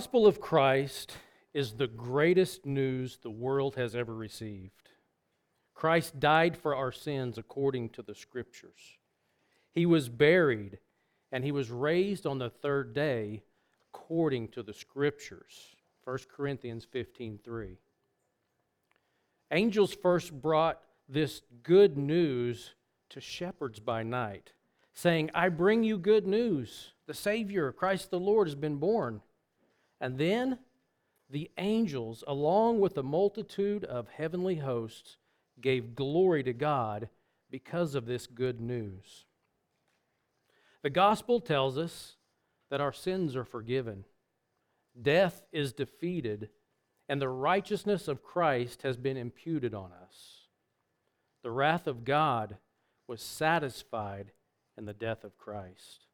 gospel of Christ is the greatest news the world has ever received. Christ died for our sins according to the scriptures. He was buried and he was raised on the third day according to the scriptures. 1 Corinthians 15:3. Angels first brought this good news to shepherds by night, saying, "I bring you good news. The Savior, Christ the Lord has been born." And then the angels, along with the multitude of heavenly hosts, gave glory to God because of this good news. The gospel tells us that our sins are forgiven, death is defeated, and the righteousness of Christ has been imputed on us. The wrath of God was satisfied in the death of Christ,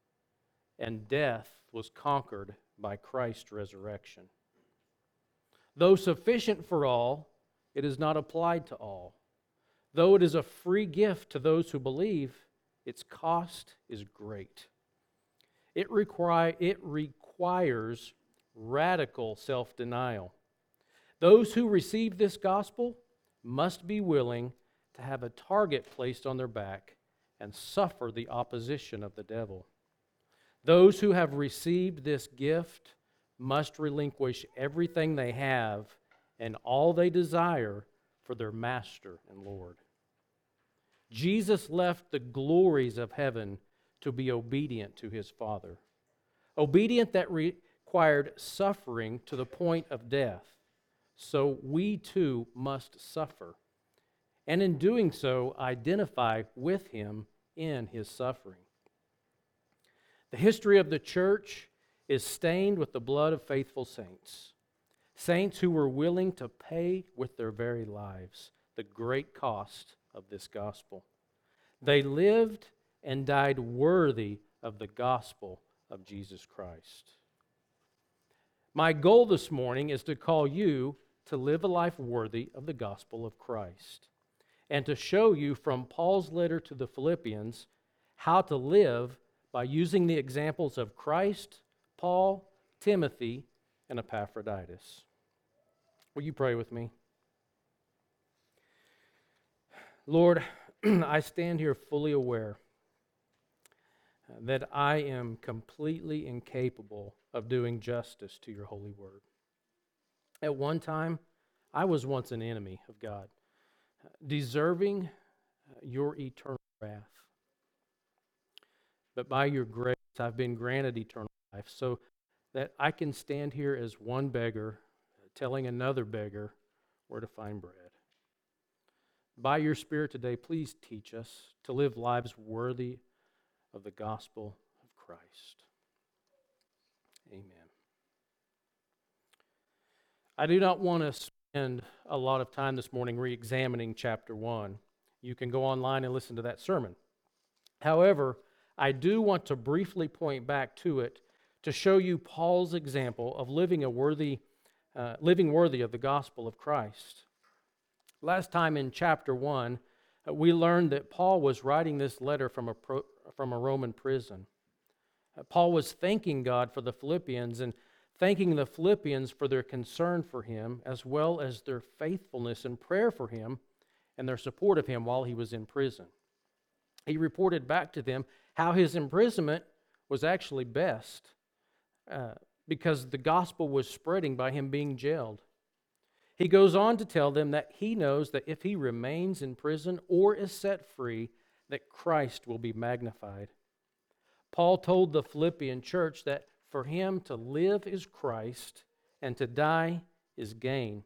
and death was conquered by Christ's resurrection. Though sufficient for all, it is not applied to all. Though it is a free gift to those who believe, its cost is great. It, require, it requires radical self denial. Those who receive this gospel must be willing to have a target placed on their back and suffer the opposition of the devil. Those who have received this gift must relinquish everything they have and all they desire for their Master and Lord. Jesus left the glories of heaven to be obedient to his Father, obedient that required suffering to the point of death. So we too must suffer, and in doing so, identify with him in his suffering. The history of the church is stained with the blood of faithful saints, saints who were willing to pay with their very lives the great cost of this gospel. They lived and died worthy of the gospel of Jesus Christ. My goal this morning is to call you to live a life worthy of the gospel of Christ and to show you from Paul's letter to the Philippians how to live by using the examples of Christ, Paul, Timothy, and Epaphroditus. Will you pray with me? Lord, I stand here fully aware that I am completely incapable of doing justice to your holy word. At one time, I was once an enemy of God, deserving your eternal wrath but by your grace I've been granted eternal life, so that I can stand here as one beggar telling another beggar where to find bread. By your Spirit today, please teach us to live lives worthy of the gospel of Christ. Amen. I do not want to spend a lot of time this morning re examining chapter 1. You can go online and listen to that sermon. However, I do want to briefly point back to it to show you Paul's example of living a worthy, uh, living worthy of the gospel of Christ. Last time in chapter one, uh, we learned that Paul was writing this letter from a pro, from a Roman prison. Uh, Paul was thanking God for the Philippians and thanking the Philippians for their concern for him, as well as their faithfulness and prayer for him and their support of him while he was in prison. He reported back to them how his imprisonment was actually best uh, because the gospel was spreading by him being jailed. He goes on to tell them that he knows that if he remains in prison or is set free, that Christ will be magnified. Paul told the Philippian church that for him to live is Christ and to die is gain,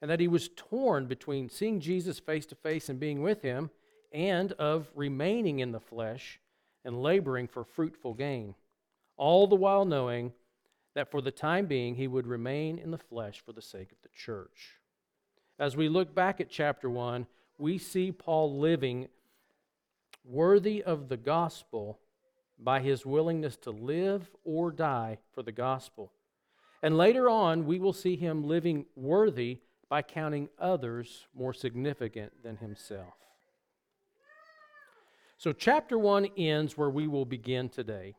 and that he was torn between seeing Jesus face to face and being with him and of remaining in the flesh and laboring for fruitful gain, all the while knowing that for the time being he would remain in the flesh for the sake of the church. As we look back at chapter 1, we see Paul living worthy of the gospel by his willingness to live or die for the gospel. And later on, we will see him living worthy by counting others more significant than himself. So, chapter 1 ends where we will begin today.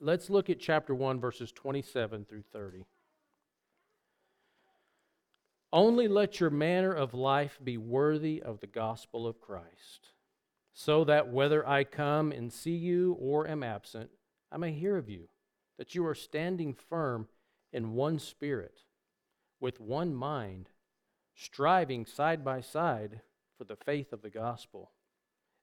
Let's look at chapter 1, verses 27 through 30. Only let your manner of life be worthy of the gospel of Christ, so that whether I come and see you or am absent, I may hear of you, that you are standing firm in one spirit, with one mind, striving side by side for the faith of the gospel,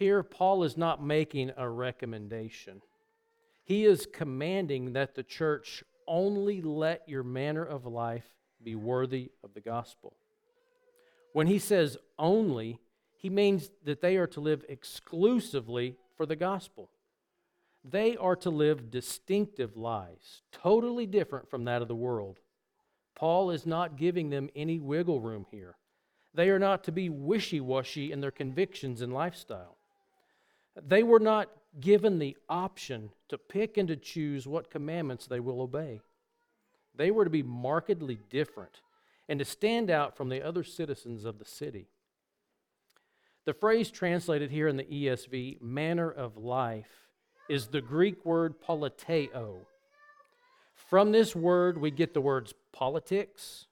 Here, Paul is not making a recommendation. He is commanding that the church only let your manner of life be worthy of the gospel. When he says only, he means that they are to live exclusively for the gospel. They are to live distinctive lives, totally different from that of the world. Paul is not giving them any wiggle room here. They are not to be wishy washy in their convictions and lifestyle. They were not given the option to pick and to choose what commandments they will obey. They were to be markedly different and to stand out from the other citizens of the city. The phrase translated here in the ESV, manner of life, is the Greek word politeo. From this word, we get the words politics,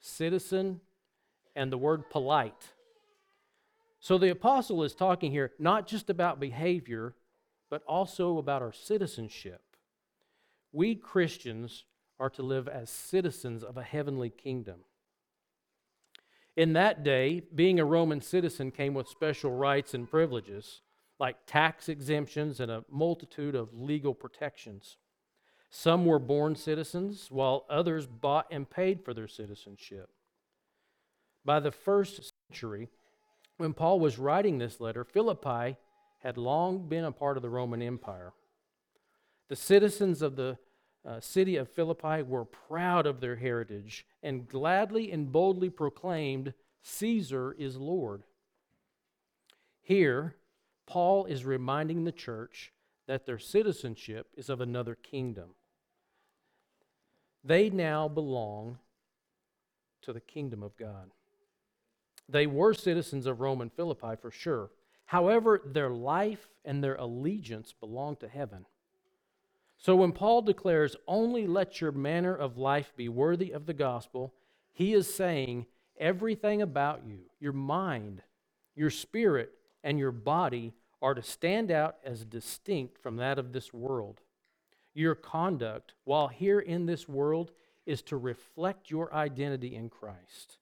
citizen, and the word polite. So the apostle is talking here not just about behavior, but also about our citizenship. We Christians are to live as citizens of a heavenly kingdom. In that day, being a Roman citizen came with special rights and privileges, like tax exemptions and a multitude of legal protections. Some were born citizens, while others bought and paid for their citizenship. By the first century, when Paul was writing this letter, Philippi had long been a part of the Roman Empire. The citizens of the uh, city of Philippi were proud of their heritage and gladly and boldly proclaimed, Caesar is Lord. Here, Paul is reminding the church that their citizenship is of another kingdom. They now belong to the kingdom of God. They were citizens of Rome and Philippi for sure. However, their life and their allegiance belong to heaven. So when Paul declares, only let your manner of life be worthy of the gospel, he is saying everything about you, your mind, your spirit, and your body are to stand out as distinct from that of this world. Your conduct, while here in this world, is to reflect your identity in Christ.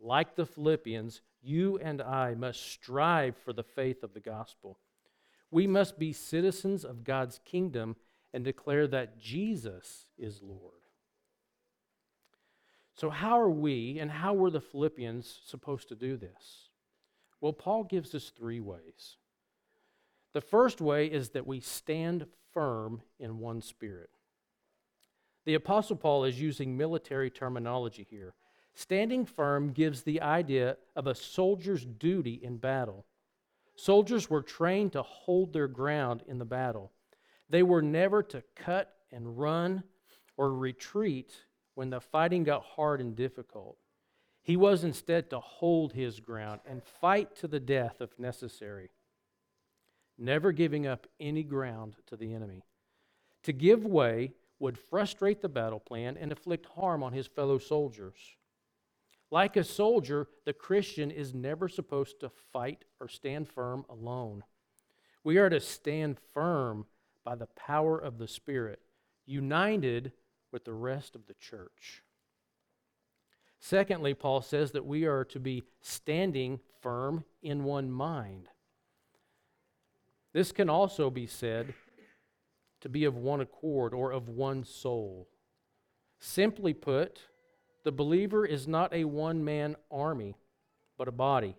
Like the Philippians, you and I must strive for the faith of the gospel. We must be citizens of God's kingdom and declare that Jesus is Lord. So, how are we and how were the Philippians supposed to do this? Well, Paul gives us three ways. The first way is that we stand firm in one spirit. The Apostle Paul is using military terminology here. Standing firm gives the idea of a soldier's duty in battle. Soldiers were trained to hold their ground in the battle. They were never to cut and run or retreat when the fighting got hard and difficult. He was instead to hold his ground and fight to the death if necessary, never giving up any ground to the enemy. To give way would frustrate the battle plan and inflict harm on his fellow soldiers. Like a soldier, the Christian is never supposed to fight or stand firm alone. We are to stand firm by the power of the Spirit, united with the rest of the church. Secondly, Paul says that we are to be standing firm in one mind. This can also be said to be of one accord or of one soul. Simply put, the believer is not a one man army, but a body.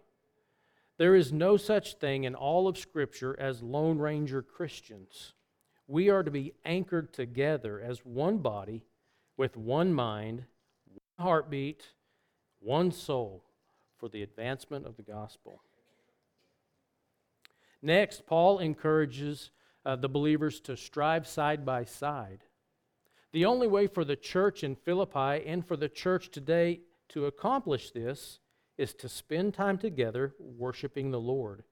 There is no such thing in all of Scripture as Lone Ranger Christians we are to be anchored together as one body with one mind, one heartbeat, one soul for the advancement of the gospel. Next, Paul encourages uh, the believers to strive side by side. The only way for the church in Philippi and for the church today to accomplish this is to spend time together worshiping the Lord.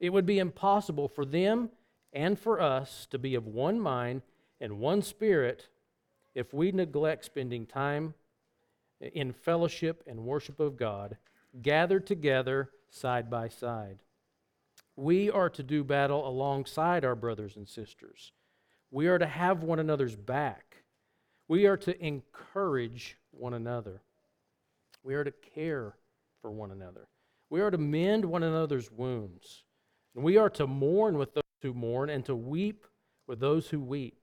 It would be impossible for them and for us to be of one mind and one spirit if we neglect spending time in fellowship and worship of God, gathered together side by side. We are to do battle alongside our brothers and sisters. We are to have one another's back. We are to encourage one another. We are to care for one another. We are to mend one another's wounds. And we are to mourn with those who mourn and to weep with those who weep.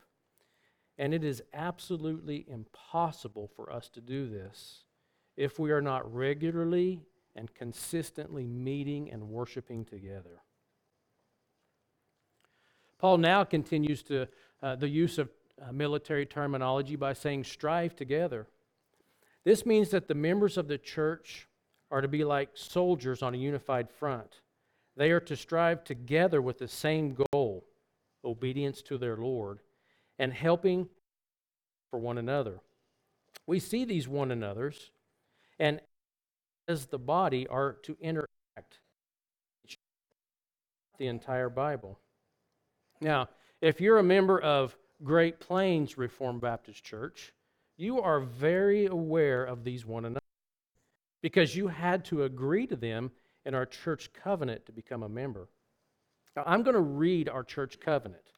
And it is absolutely impossible for us to do this if we are not regularly and consistently meeting and worshiping together. Paul now continues to uh, the use of uh, military terminology by saying strive together. This means that the members of the church are to be like soldiers on a unified front. They are to strive together with the same goal obedience to their Lord and helping for one another. We see these one another's, and as the body are to interact the entire Bible. Now, if you're a member of Great Plains Reformed Baptist Church, you are very aware of these one another because you had to agree to them in our church covenant to become a member. Now, I'm going to read our church covenant.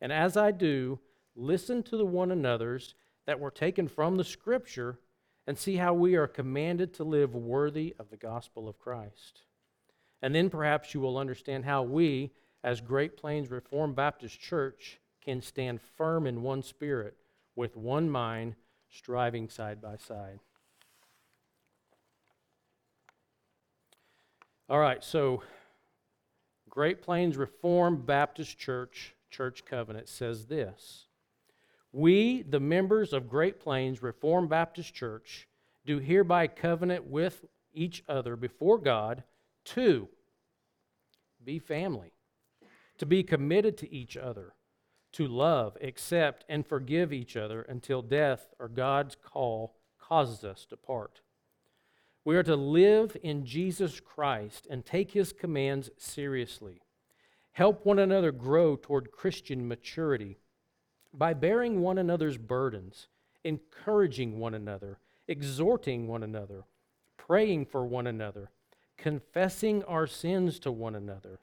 And as I do, listen to the one another's that were taken from the scripture and see how we are commanded to live worthy of the gospel of Christ. And then perhaps you will understand how we, as Great Plains Reformed Baptist Church, can stand firm in one spirit, with one mind, striving side by side. All right, so Great Plains Reformed Baptist Church, Church Covenant says this We, the members of Great Plains Reformed Baptist Church, do hereby covenant with each other before God to be family, to be committed to each other, to love, accept, and forgive each other until death or God's call causes us to part. We are to live in Jesus Christ and take his commands seriously. Help one another grow toward Christian maturity by bearing one another's burdens, encouraging one another, exhorting one another, praying for one another, confessing our sins to one another,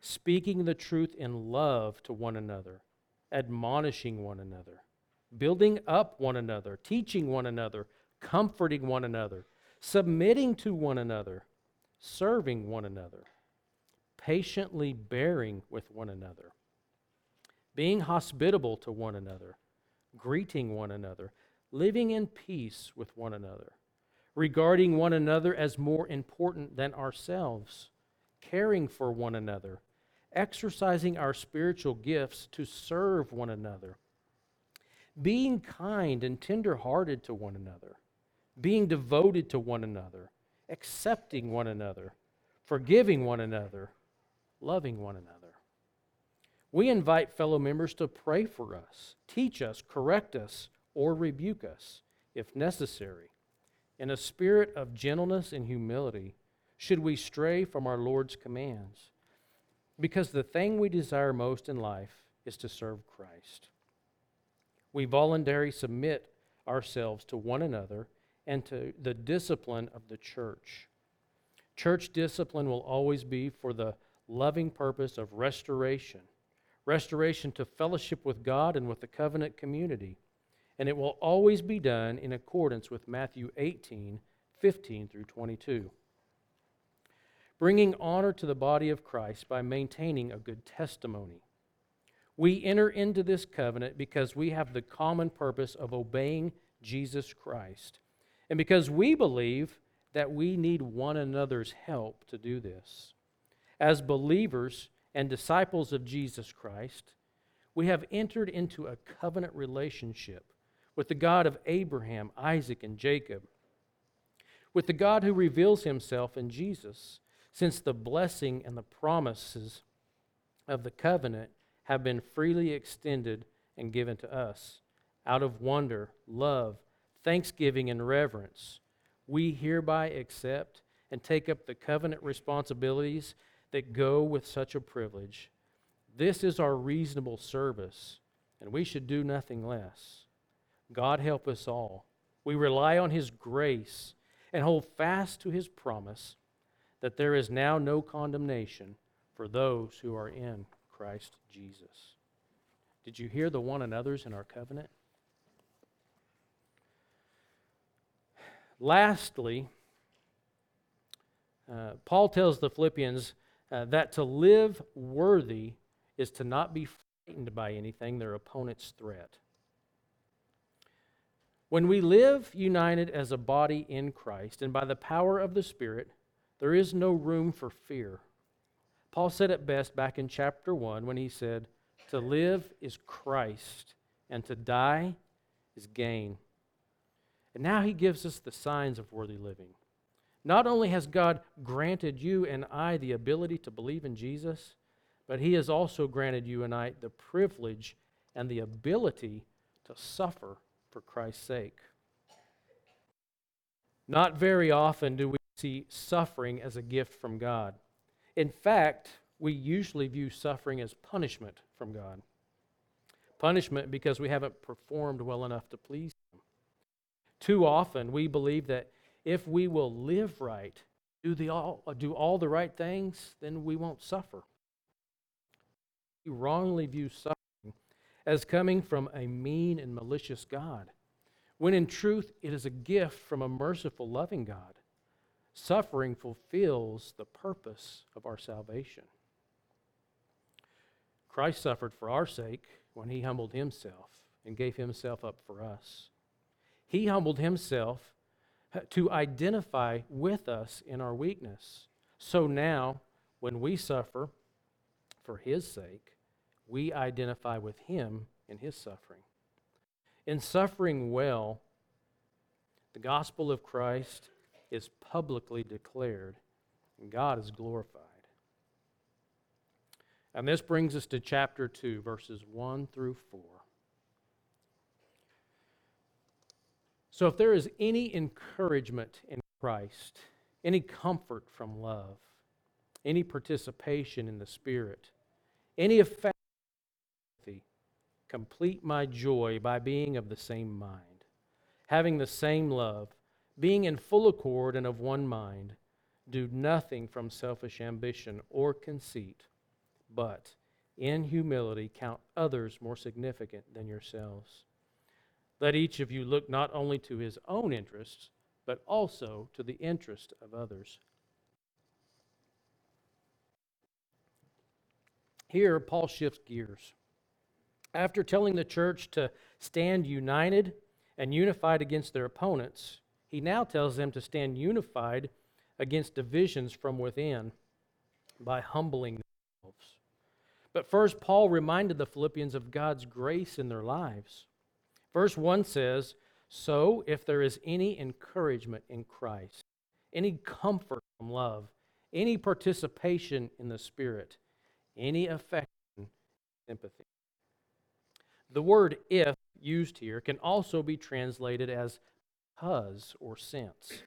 speaking the truth in love to one another, admonishing one another, building up one another, teaching one another, comforting one another submitting to one another, serving one another, patiently bearing with one another, being hospitable to one another, greeting one another, living in peace with one another, regarding one another as more important than ourselves, caring for one another, exercising our spiritual gifts to serve one another, being kind and tender hearted to one another being devoted to one another, accepting one another, forgiving one another, loving one another. We invite fellow members to pray for us, teach us, correct us, or rebuke us if necessary. In a spirit of gentleness and humility, should we stray from our Lord's commands? Because the thing we desire most in life is to serve Christ. We voluntarily submit ourselves to one another and to the discipline of the church. Church discipline will always be for the loving purpose of restoration restoration to fellowship with God and with the covenant community. And it will always be done in accordance with Matthew 18 15 through 22. Bringing honor to the body of Christ by maintaining a good testimony. We enter into this covenant because we have the common purpose of obeying Jesus Christ and because we believe that we need one another's help to do this. As believers and disciples of Jesus Christ, we have entered into a covenant relationship with the God of Abraham, Isaac, and Jacob, with the God who reveals himself in Jesus, since the blessing and the promises of the covenant have been freely extended and given to us. Out of wonder, love, thanksgiving, and reverence, we hereby accept and take up the covenant responsibilities that go with such a privilege. This is our reasonable service, and we should do nothing less. God help us all. We rely on His grace and hold fast to His promise that there is now no condemnation for those who are in Christ Jesus. Did you hear the one another's in our covenant? Lastly, uh, Paul tells the Philippians uh, that to live worthy is to not be frightened by anything, their opponent's threat. When we live united as a body in Christ and by the power of the Spirit, there is no room for fear. Paul said it best back in chapter 1 when he said, To live is Christ, and to die is gain. And now he gives us the signs of worthy living. Not only has God granted you and I the ability to believe in Jesus, but he has also granted you and I the privilege and the ability to suffer for Christ's sake. Not very often do we see suffering as a gift from God. In fact, we usually view suffering as punishment from God. Punishment because we haven't performed well enough to please Him. Too often, we believe that if we will live right, do, the all, do all the right things, then we won't suffer. We wrongly view suffering as coming from a mean and malicious God, when in truth it is a gift from a merciful, loving God. Suffering fulfills the purpose of our salvation. Christ suffered for our sake when he humbled himself and gave himself up for us. He humbled himself to identify with us in our weakness. So now, when we suffer for his sake, we identify with him in his suffering. In suffering well, the gospel of Christ is publicly declared, and God is glorified. And this brings us to chapter 2, verses 1 through 4. So, if there is any encouragement in Christ, any comfort from love, any participation in the Spirit, any effect, complete my joy by being of the same mind, having the same love, being in full accord and of one mind. Do nothing from selfish ambition or conceit, but in humility count others more significant than yourselves. Let each of you look not only to his own interests, but also to the interest of others. Here, Paul shifts gears. After telling the church to stand united and unified against their opponents, he now tells them to stand unified against divisions from within by humbling themselves. But first, Paul reminded the Philippians of God's grace in their lives. Verse 1 says, So if there is any encouragement in Christ, any comfort from love, any participation in the Spirit, any affection, sympathy. The word if used here can also be translated as because or since.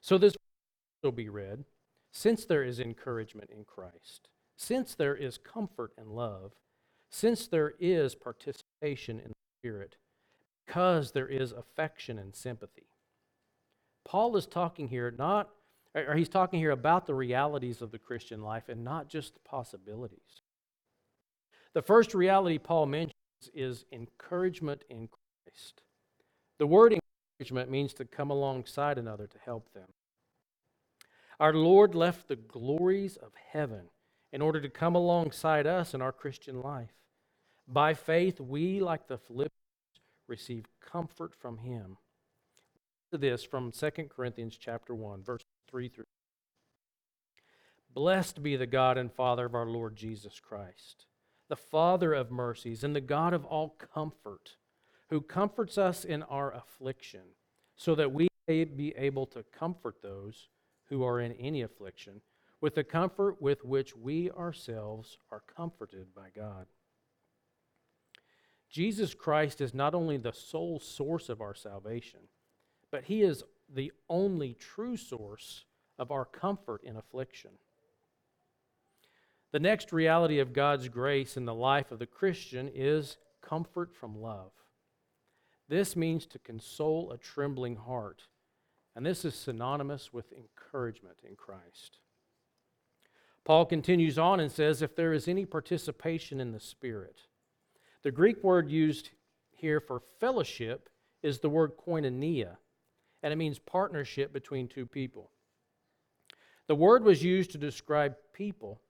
So this will be read since there is encouragement in Christ, since there is comfort and love, since there is participation in the Spirit, because there is affection and sympathy. Paul is talking here not or he's talking here about the realities of the Christian life and not just the possibilities. The first reality Paul mentions is encouragement in Christ. The word encouragement means to come alongside another to help them. Our Lord left the glories of heaven in order to come alongside us in our Christian life. By faith, we, like the Philippians, receive comfort from him. This from 2 Corinthians chapter 1, verse 3 through. Blessed be the God and Father of our Lord Jesus Christ, the Father of mercies and the God of all comfort, who comforts us in our affliction, so that we may be able to comfort those who are in any affliction with the comfort with which we ourselves are comforted by God. Jesus Christ is not only the sole source of our salvation, but he is the only true source of our comfort in affliction. The next reality of God's grace in the life of the Christian is comfort from love. This means to console a trembling heart, and this is synonymous with encouragement in Christ. Paul continues on and says, If there is any participation in the Spirit, the Greek word used here for fellowship is the word koinonia, and it means partnership between two people. The word was used to describe people,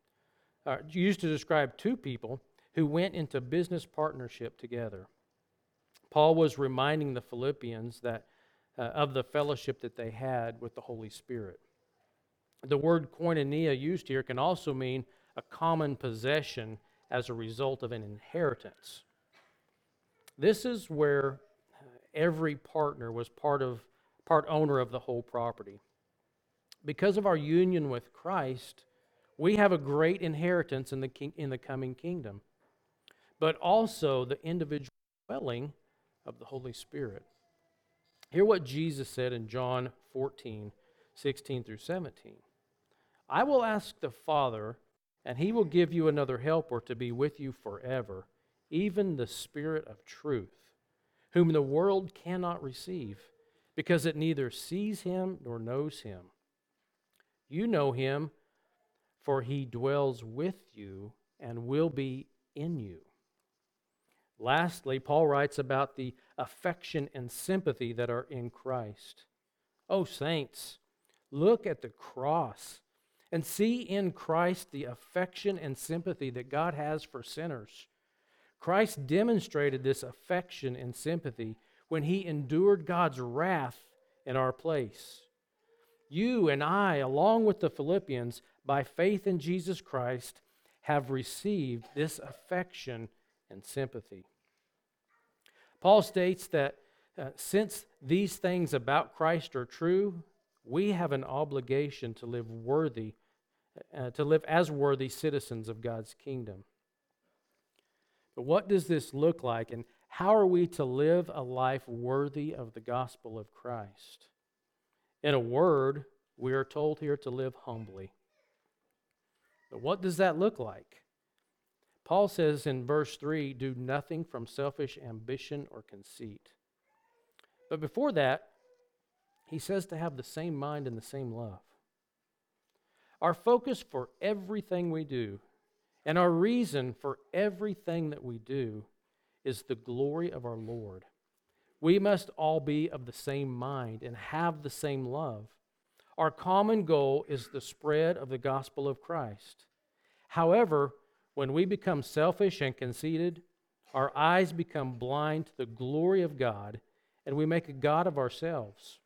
uh, used to describe two people who went into business partnership together. Paul was reminding the Philippians that uh, of the fellowship that they had with the Holy Spirit. The word koinonia used here can also mean a common possession as a result of an inheritance. This is where uh, every partner was part of part owner of the whole property. Because of our union with Christ, we have a great inheritance in the king, in the coming kingdom, but also the individual dwelling of the Holy Spirit. Hear what Jesus said in John 14, 16 through 17. I will ask the Father, and he will give you another helper to be with you forever, even the Spirit of truth, whom the world cannot receive, because it neither sees him nor knows him. You know him, for he dwells with you and will be in you. Lastly, Paul writes about the affection and sympathy that are in Christ. Oh, saints, look at the cross and see in Christ the affection and sympathy that God has for sinners. Christ demonstrated this affection and sympathy when he endured God's wrath in our place. You and I, along with the Philippians, by faith in Jesus Christ, have received this affection and sympathy. Paul states that uh, since these things about Christ are true, we have an obligation to live worthy, uh, to live as worthy citizens of God's kingdom. But what does this look like, and how are we to live a life worthy of the gospel of Christ? In a word, we are told here to live humbly. But what does that look like? Paul says in verse 3 do nothing from selfish ambition or conceit. But before that, he says to have the same mind and the same love. Our focus for everything we do and our reason for everything that we do is the glory of our Lord. We must all be of the same mind and have the same love. Our common goal is the spread of the gospel of Christ. However, when we become selfish and conceited, our eyes become blind to the glory of God, and we make a God of ourselves.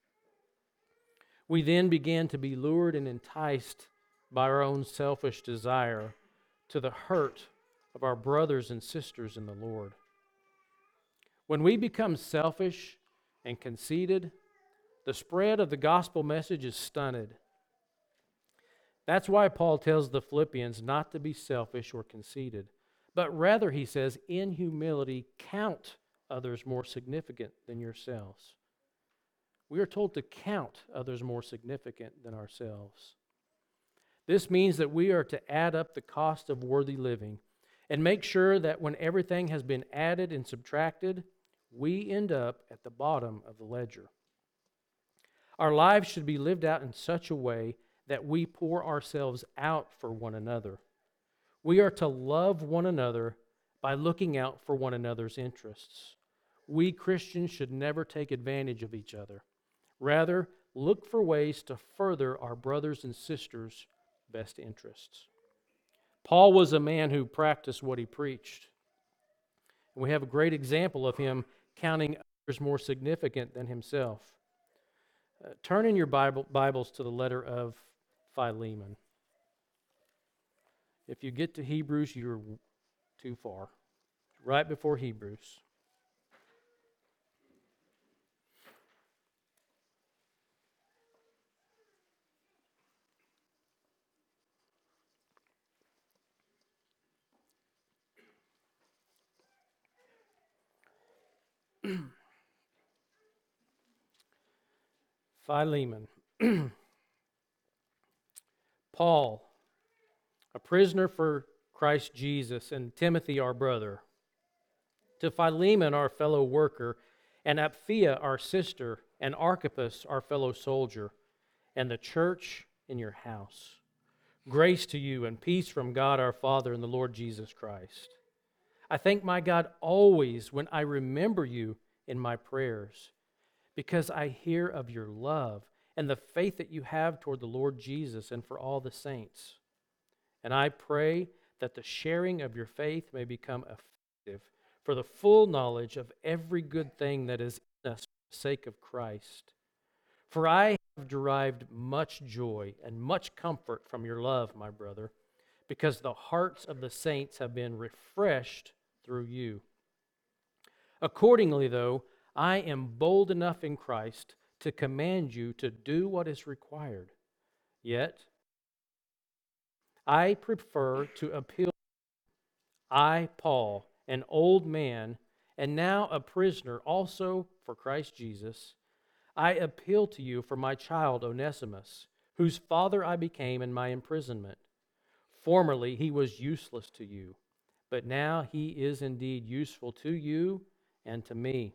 We then begin to be lured and enticed by our own selfish desire to the hurt of our brothers and sisters in the Lord. When we become selfish and conceited, the spread of the gospel message is stunted. That's why Paul tells the Philippians not to be selfish or conceited, but rather, he says, in humility, count others more significant than yourselves. We are told to count others more significant than ourselves. This means that we are to add up the cost of worthy living and make sure that when everything has been added and subtracted, we end up at the bottom of the ledger. Our lives should be lived out in such a way that we pour ourselves out for one another. We are to love one another by looking out for one another's interests. We Christians should never take advantage of each other. Rather, look for ways to further our brothers and sisters' best interests. Paul was a man who practiced what he preached. We have a great example of him counting others more significant than himself. Uh, turn in your Bible, Bibles to the letter of Philemon. If you get to Hebrews, you're too far. Right before Hebrews. Philemon. Paul, a prisoner for Christ Jesus, and Timothy, our brother. To Philemon, our fellow worker, and Apphia, our sister, and Archippus, our fellow soldier, and the church in your house. Grace to you and peace from God our Father and the Lord Jesus Christ. I thank my God always when I remember you in my prayers, because I hear of your love and the faith that you have toward the Lord Jesus and for all the saints. And I pray that the sharing of your faith may become effective for the full knowledge of every good thing that is in us for the sake of Christ. For I have derived much joy and much comfort from your love, my brother, because the hearts of the saints have been refreshed through you. Accordingly, though, I am bold enough in Christ to command you to do what is required. Yet, I prefer to appeal. I, Paul, an old man, and now a prisoner also for Christ Jesus, I appeal to you for my child Onesimus, whose father I became in my imprisonment. Formerly he was useless to you, but now he is indeed useful to you and to me.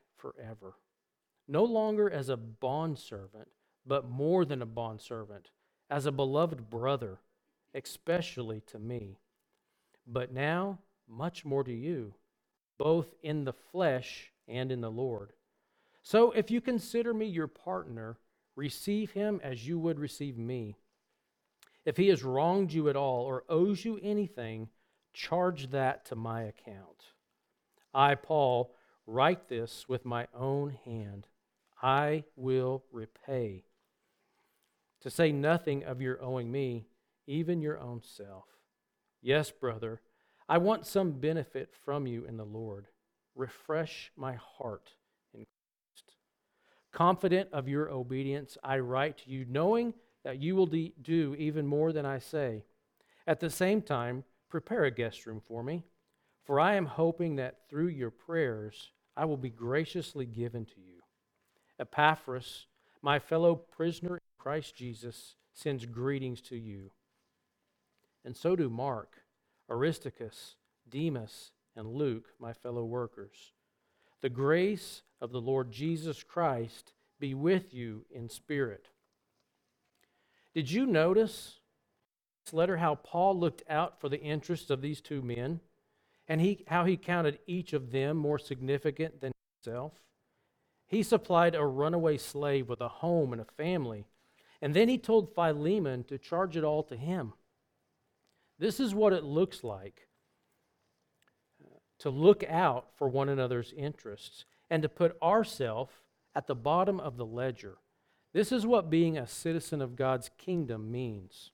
forever, no longer as a bondservant, but more than a bondservant, as a beloved brother, especially to me. But now, much more to you, both in the flesh and in the Lord. So if you consider me your partner, receive him as you would receive me. If he has wronged you at all or owes you anything, charge that to my account. I, Paul, write this with my own hand. I will repay. To say nothing of your owing me, even your own self. Yes, brother, I want some benefit from you in the Lord. Refresh my heart in Christ. Confident of your obedience, I write to you, knowing that you will de- do even more than I say. At the same time, prepare a guest room for me, for I am hoping that through your prayers I will be graciously given to you. Epaphras, my fellow prisoner in Christ Jesus, sends greetings to you. And so do Mark, Aristarchus, Demas, and Luke, my fellow workers. The grace of the Lord Jesus Christ be with you in spirit. Did you notice this letter how Paul looked out for the interests of these two men and he, how he counted each of them more significant than himself? He supplied a runaway slave with a home and a family, and then he told Philemon to charge it all to him. This is what it looks like to look out for one another's interests and to put ourselves at the bottom of the ledger this is what being a citizen of God's kingdom means.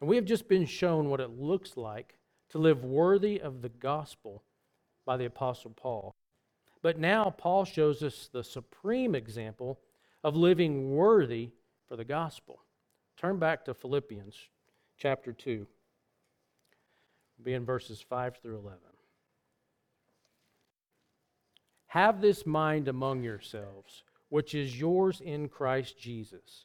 And we have just been shown what it looks like to live worthy of the gospel by the Apostle Paul. But now Paul shows us the supreme example of living worthy for the gospel. Turn back to Philippians chapter 2, be in verses 5 through 11. Have this mind among yourselves which is yours in Christ Jesus,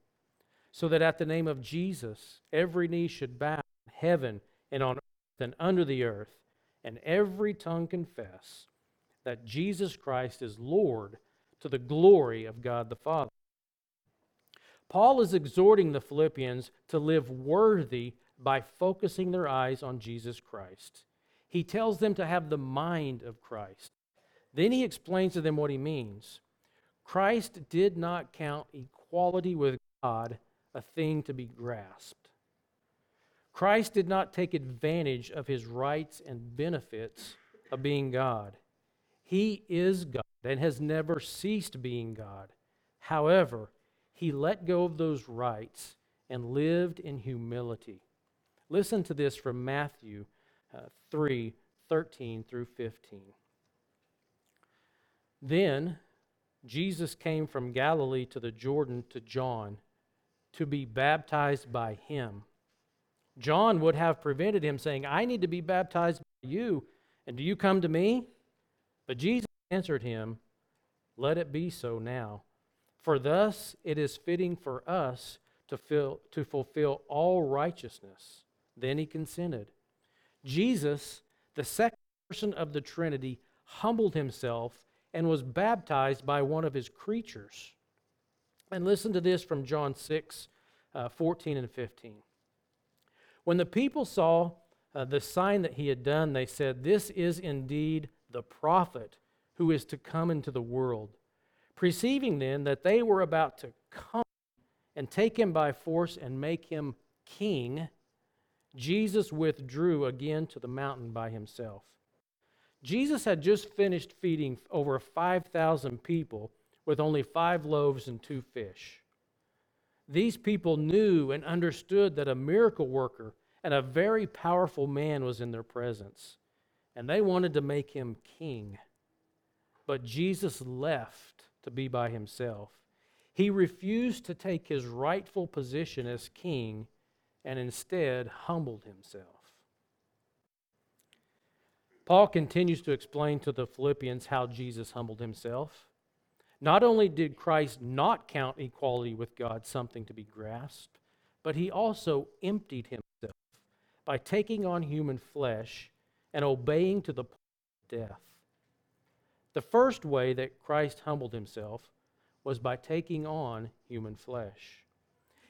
so that at the name of Jesus every knee should bow in heaven and on earth and under the earth, and every tongue confess that Jesus Christ is Lord to the glory of God the Father. Paul is exhorting the Philippians to live worthy by focusing their eyes on Jesus Christ. He tells them to have the mind of Christ. Then he explains to them what he means. Christ did not count equality with God a thing to be grasped. Christ did not take advantage of his rights and benefits of being God. He is God and has never ceased being God. However, he let go of those rights and lived in humility. Listen to this from Matthew uh, 3 13 through 15. Then Jesus came from Galilee to the Jordan to John to be baptized by him. John would have prevented him, saying, I need to be baptized by you, and do you come to me? But Jesus answered him, Let it be so now. For thus it is fitting for us to, fill, to fulfill all righteousness. Then he consented. Jesus, the second person of the Trinity, humbled himself and was baptized by one of his creatures. And listen to this from John 6 uh, 14 and 15. When the people saw uh, the sign that he had done, they said, This is indeed the prophet who is to come into the world. Perceiving then that they were about to come and take him by force and make him king, Jesus withdrew again to the mountain by himself. Jesus had just finished feeding over 5,000 people with only five loaves and two fish. These people knew and understood that a miracle worker and a very powerful man was in their presence, and they wanted to make him king. But Jesus left to be by himself. He refused to take his rightful position as king and instead humbled himself. Paul continues to explain to the Philippians how Jesus humbled himself. Not only did Christ not count equality with God something to be grasped, but he also emptied himself by taking on human flesh and obeying to the point of death. The first way that Christ humbled himself was by taking on human flesh.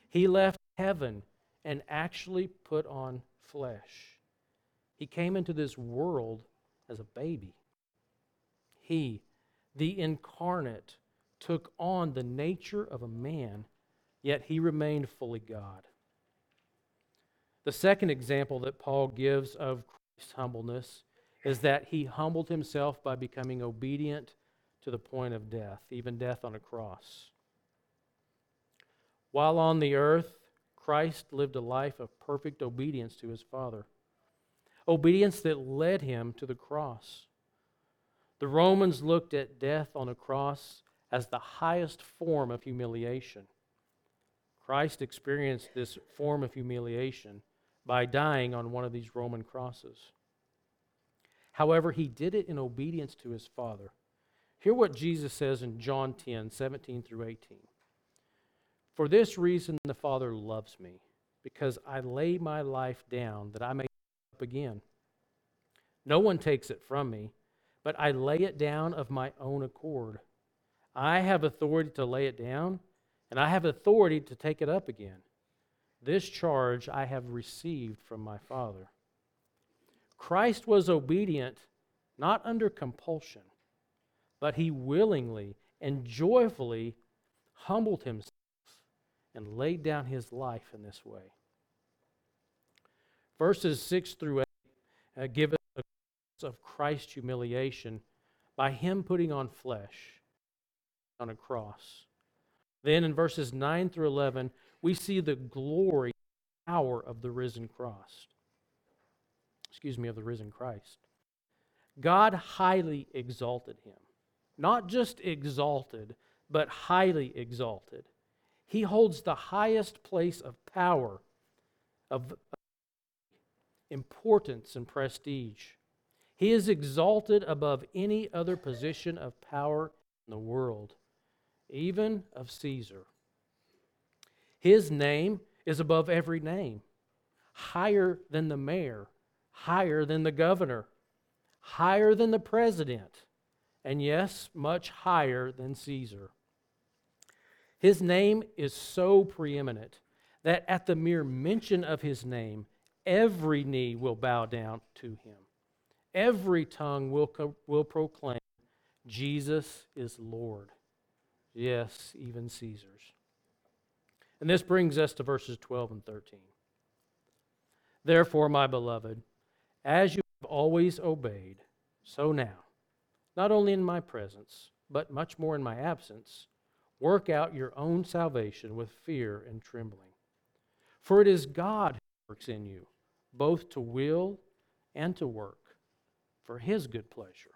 He left heaven and actually put on flesh. He came into this world as a baby. He, the incarnate, took on the nature of a man, yet he remained fully God. The second example that Paul gives of Christ's humbleness is that he humbled himself by becoming obedient to the point of death, even death on a cross. While on the earth, Christ lived a life of perfect obedience to his Father, obedience that led him to the cross. The Romans looked at death on a cross as the highest form of humiliation. Christ experienced this form of humiliation by dying on one of these Roman crosses. However, he did it in obedience to his Father. Hear what Jesus says in John 10 17 through 18. For this reason, the Father loves me, because I lay my life down that I may up again. No one takes it from me, but I lay it down of my own accord. I have authority to lay it down, and I have authority to take it up again. This charge I have received from my Father. Christ was obedient not under compulsion, but he willingly and joyfully humbled himself and laid down his life in this way. Verses 6 through 8 uh, give us of Christ's humiliation by him putting on flesh on a cross. Then in verses 9 through 11, we see the glory power of the risen cross. Excuse me, of the risen Christ. God highly exalted him. Not just exalted, but highly exalted. He holds the highest place of power, of importance, and prestige. He is exalted above any other position of power in the world, even of Caesar. His name is above every name, higher than the mayor, higher than the governor, higher than the president, and yes, much higher than Caesar. His name is so preeminent that at the mere mention of his name, every knee will bow down to him. Every tongue will, co- will proclaim Jesus is Lord. Yes, even Caesar's. And this brings us to verses 12 and 13. Therefore, my beloved, as you have always obeyed, so now, not only in my presence, but much more in my absence, work out your own salvation with fear and trembling. For it is God who works in you, both to will and to work for his good pleasure.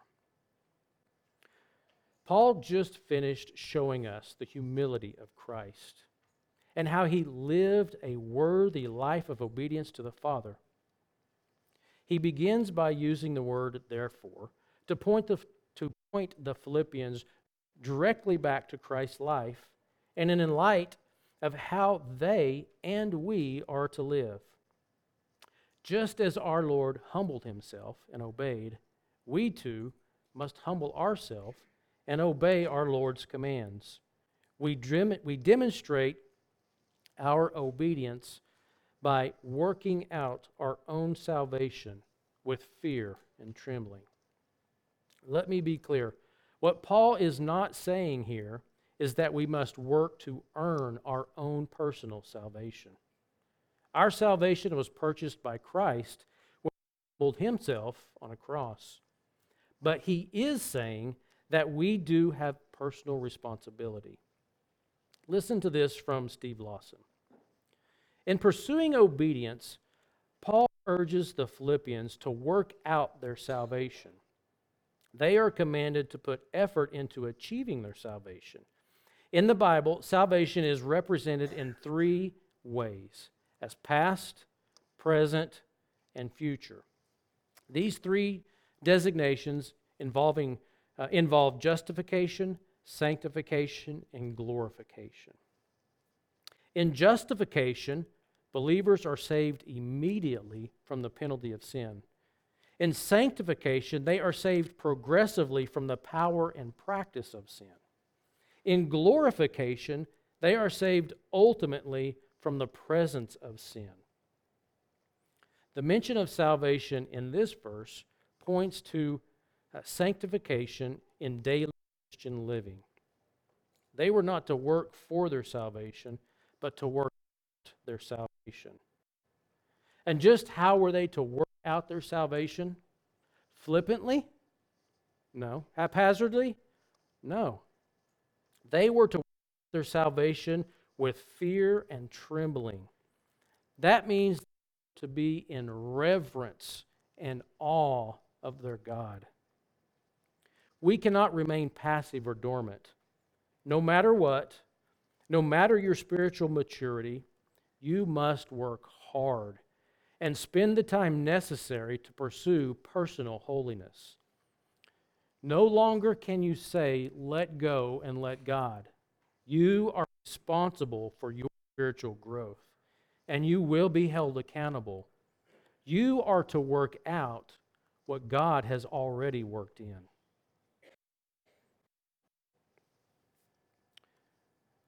Paul just finished showing us the humility of Christ and how he lived a worthy life of obedience to the Father. He begins by using the word therefore to point the, to point the Philippians directly back to Christ's life and in light of how they and we are to live. Just as our Lord humbled himself and obeyed, we too must humble ourselves and obey our Lord's commands. We, we demonstrate our obedience by working out our own salvation with fear and trembling. Let me be clear. What Paul is not saying here is that we must work to earn our own personal salvation. Our salvation was purchased by Christ when he humbled himself on a cross. But he is saying that we do have personal responsibility. Listen to this from Steve Lawson. In pursuing obedience, Paul urges the Philippians to work out their salvation. They are commanded to put effort into achieving their salvation. In the Bible, salvation is represented in three ways as past, present, and future. These three designations involving, uh, involve justification, sanctification, and glorification. In justification, believers are saved immediately from the penalty of sin. In sanctification, they are saved progressively from the power and practice of sin. In glorification, they are saved ultimately from the presence of sin. The mention of salvation in this verse points to uh, sanctification in daily Christian living. They were not to work for their salvation, but to work out their salvation. And just how were they to work out their salvation? Flippantly? No. Haphazardly? No. They were to work out their salvation with fear and trembling. That means to be in reverence and awe of their God. We cannot remain passive or dormant. No matter what, no matter your spiritual maturity, you must work hard and spend the time necessary to pursue personal holiness. No longer can you say, let go and let God. You are responsible for your spiritual growth, and you will be held accountable. You are to work out what God has already worked in.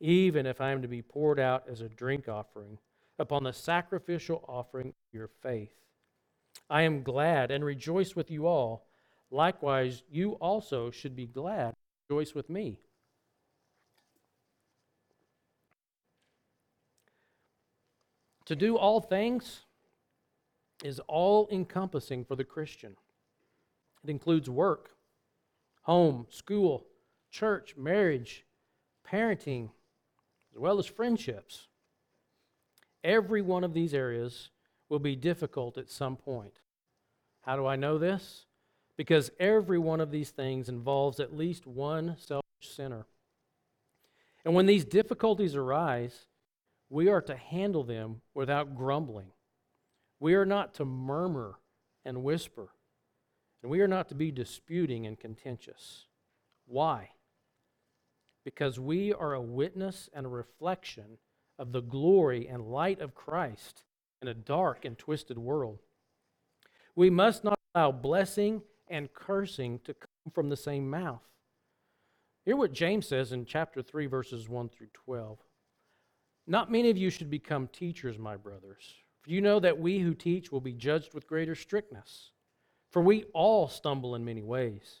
even if I am to be poured out as a drink offering upon the sacrificial offering of your faith. I am glad and rejoice with you all. Likewise, you also should be glad and rejoice with me. To do all things is all encompassing for the Christian. It includes work, home, school, church, marriage, parenting, as well as friendships. Every one of these areas will be difficult at some point. How do I know this? because every one of these things involves at least one selfish sinner. And when these difficulties arise, we are to handle them without grumbling. We are not to murmur and whisper, and we are not to be disputing and contentious. Why? Because we are a witness and a reflection of the glory and light of Christ in a dark and twisted world. We must not allow blessing and cursing to come from the same mouth. Hear what James says in chapter 3, verses 1 through 12. Not many of you should become teachers, my brothers, for you know that we who teach will be judged with greater strictness. For we all stumble in many ways.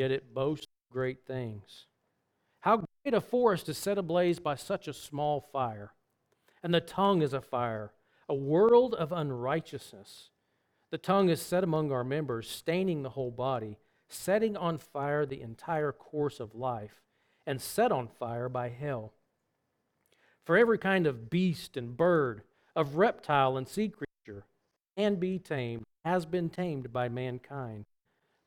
yet it boasts great things. How great a forest is set ablaze by such a small fire! And the tongue is a fire, a world of unrighteousness. The tongue is set among our members, staining the whole body, setting on fire the entire course of life, and set on fire by hell. For every kind of beast and bird, of reptile and sea creature, can be tamed, has been tamed by mankind,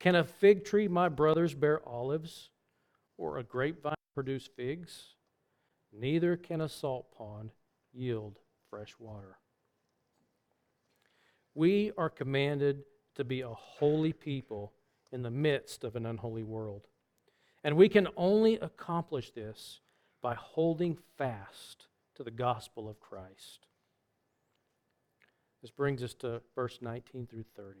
Can a fig tree, my brothers, bear olives, or a grapevine produce figs? Neither can a salt pond yield fresh water. We are commanded to be a holy people in the midst of an unholy world. And we can only accomplish this by holding fast to the gospel of Christ. This brings us to verse 19 through 30.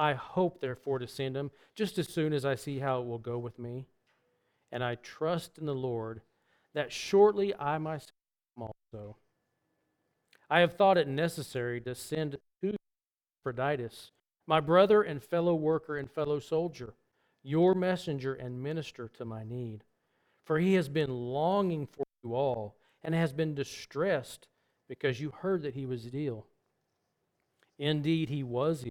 I hope, therefore, to send him just as soon as I see how it will go with me. And I trust in the Lord that shortly I myself also. I have thought it necessary to send to Epaphroditus, my brother and fellow worker and fellow soldier, your messenger and minister to my need. For he has been longing for you all and has been distressed because you heard that he was ill. Indeed, he was ill,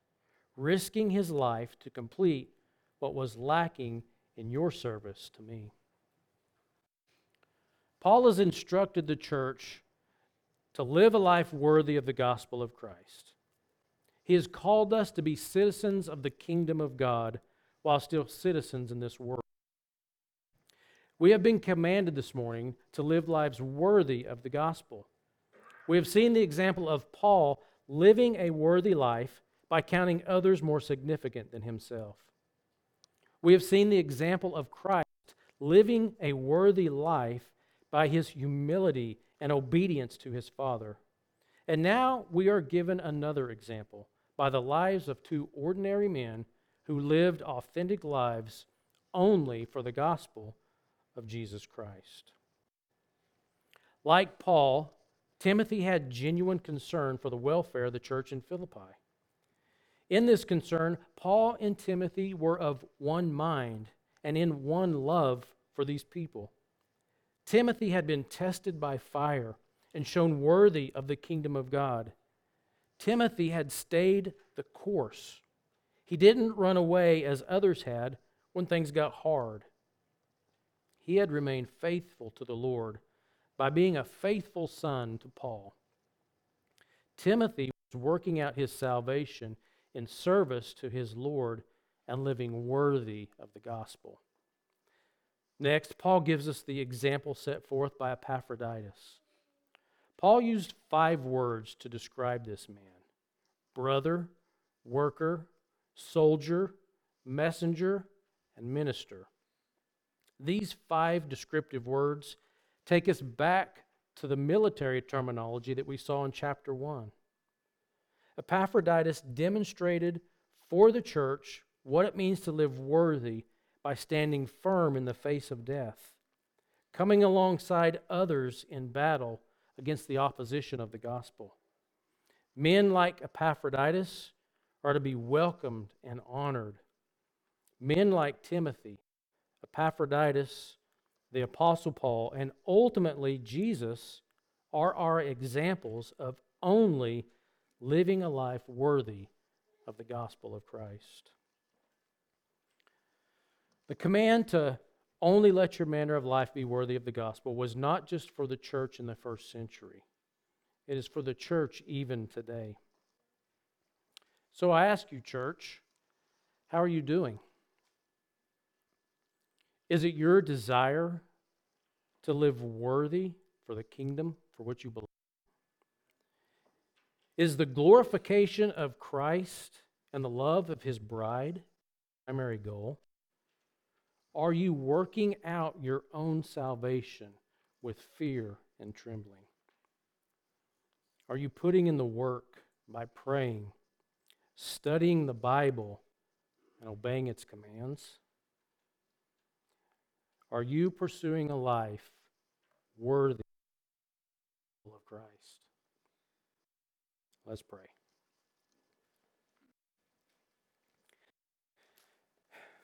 risking his life to complete what was lacking in your service to me. Paul has instructed the church to live a life worthy of the gospel of Christ. He has called us to be citizens of the kingdom of God while still citizens in this world. We have been commanded this morning to live lives worthy of the gospel. We have seen the example of Paul living a worthy life by counting others more significant than himself. We have seen the example of Christ living a worthy life by his humility and obedience to his Father. And now we are given another example by the lives of two ordinary men who lived authentic lives only for the gospel of Jesus Christ. Like Paul, Timothy had genuine concern for the welfare of the church in Philippi. In this concern, Paul and Timothy were of one mind and in one love for these people. Timothy had been tested by fire and shown worthy of the kingdom of God. Timothy had stayed the course. He didn't run away as others had when things got hard. He had remained faithful to the Lord by being a faithful son to Paul. Timothy was working out his salvation in service to his Lord and living worthy of the gospel. Next, Paul gives us the example set forth by Epaphroditus. Paul used five words to describe this man brother, worker, soldier, messenger, and minister. These five descriptive words take us back to the military terminology that we saw in chapter 1. Epaphroditus demonstrated for the church what it means to live worthy by standing firm in the face of death, coming alongside others in battle against the opposition of the gospel. Men like Epaphroditus are to be welcomed and honored. Men like Timothy, Epaphroditus, the Apostle Paul, and ultimately Jesus are our examples of only living a life worthy of the gospel of Christ. The command to only let your manner of life be worthy of the gospel was not just for the church in the first century, it is for the church even today. So I ask you, church, how are you doing? Is it your desire to live worthy for the kingdom for which you believe? Is the glorification of Christ and the love of his bride primary goal? Are you working out your own salvation with fear and trembling? Are you putting in the work by praying, studying the Bible, and obeying its commands? Are you pursuing a life worthy of Christ? Let's pray.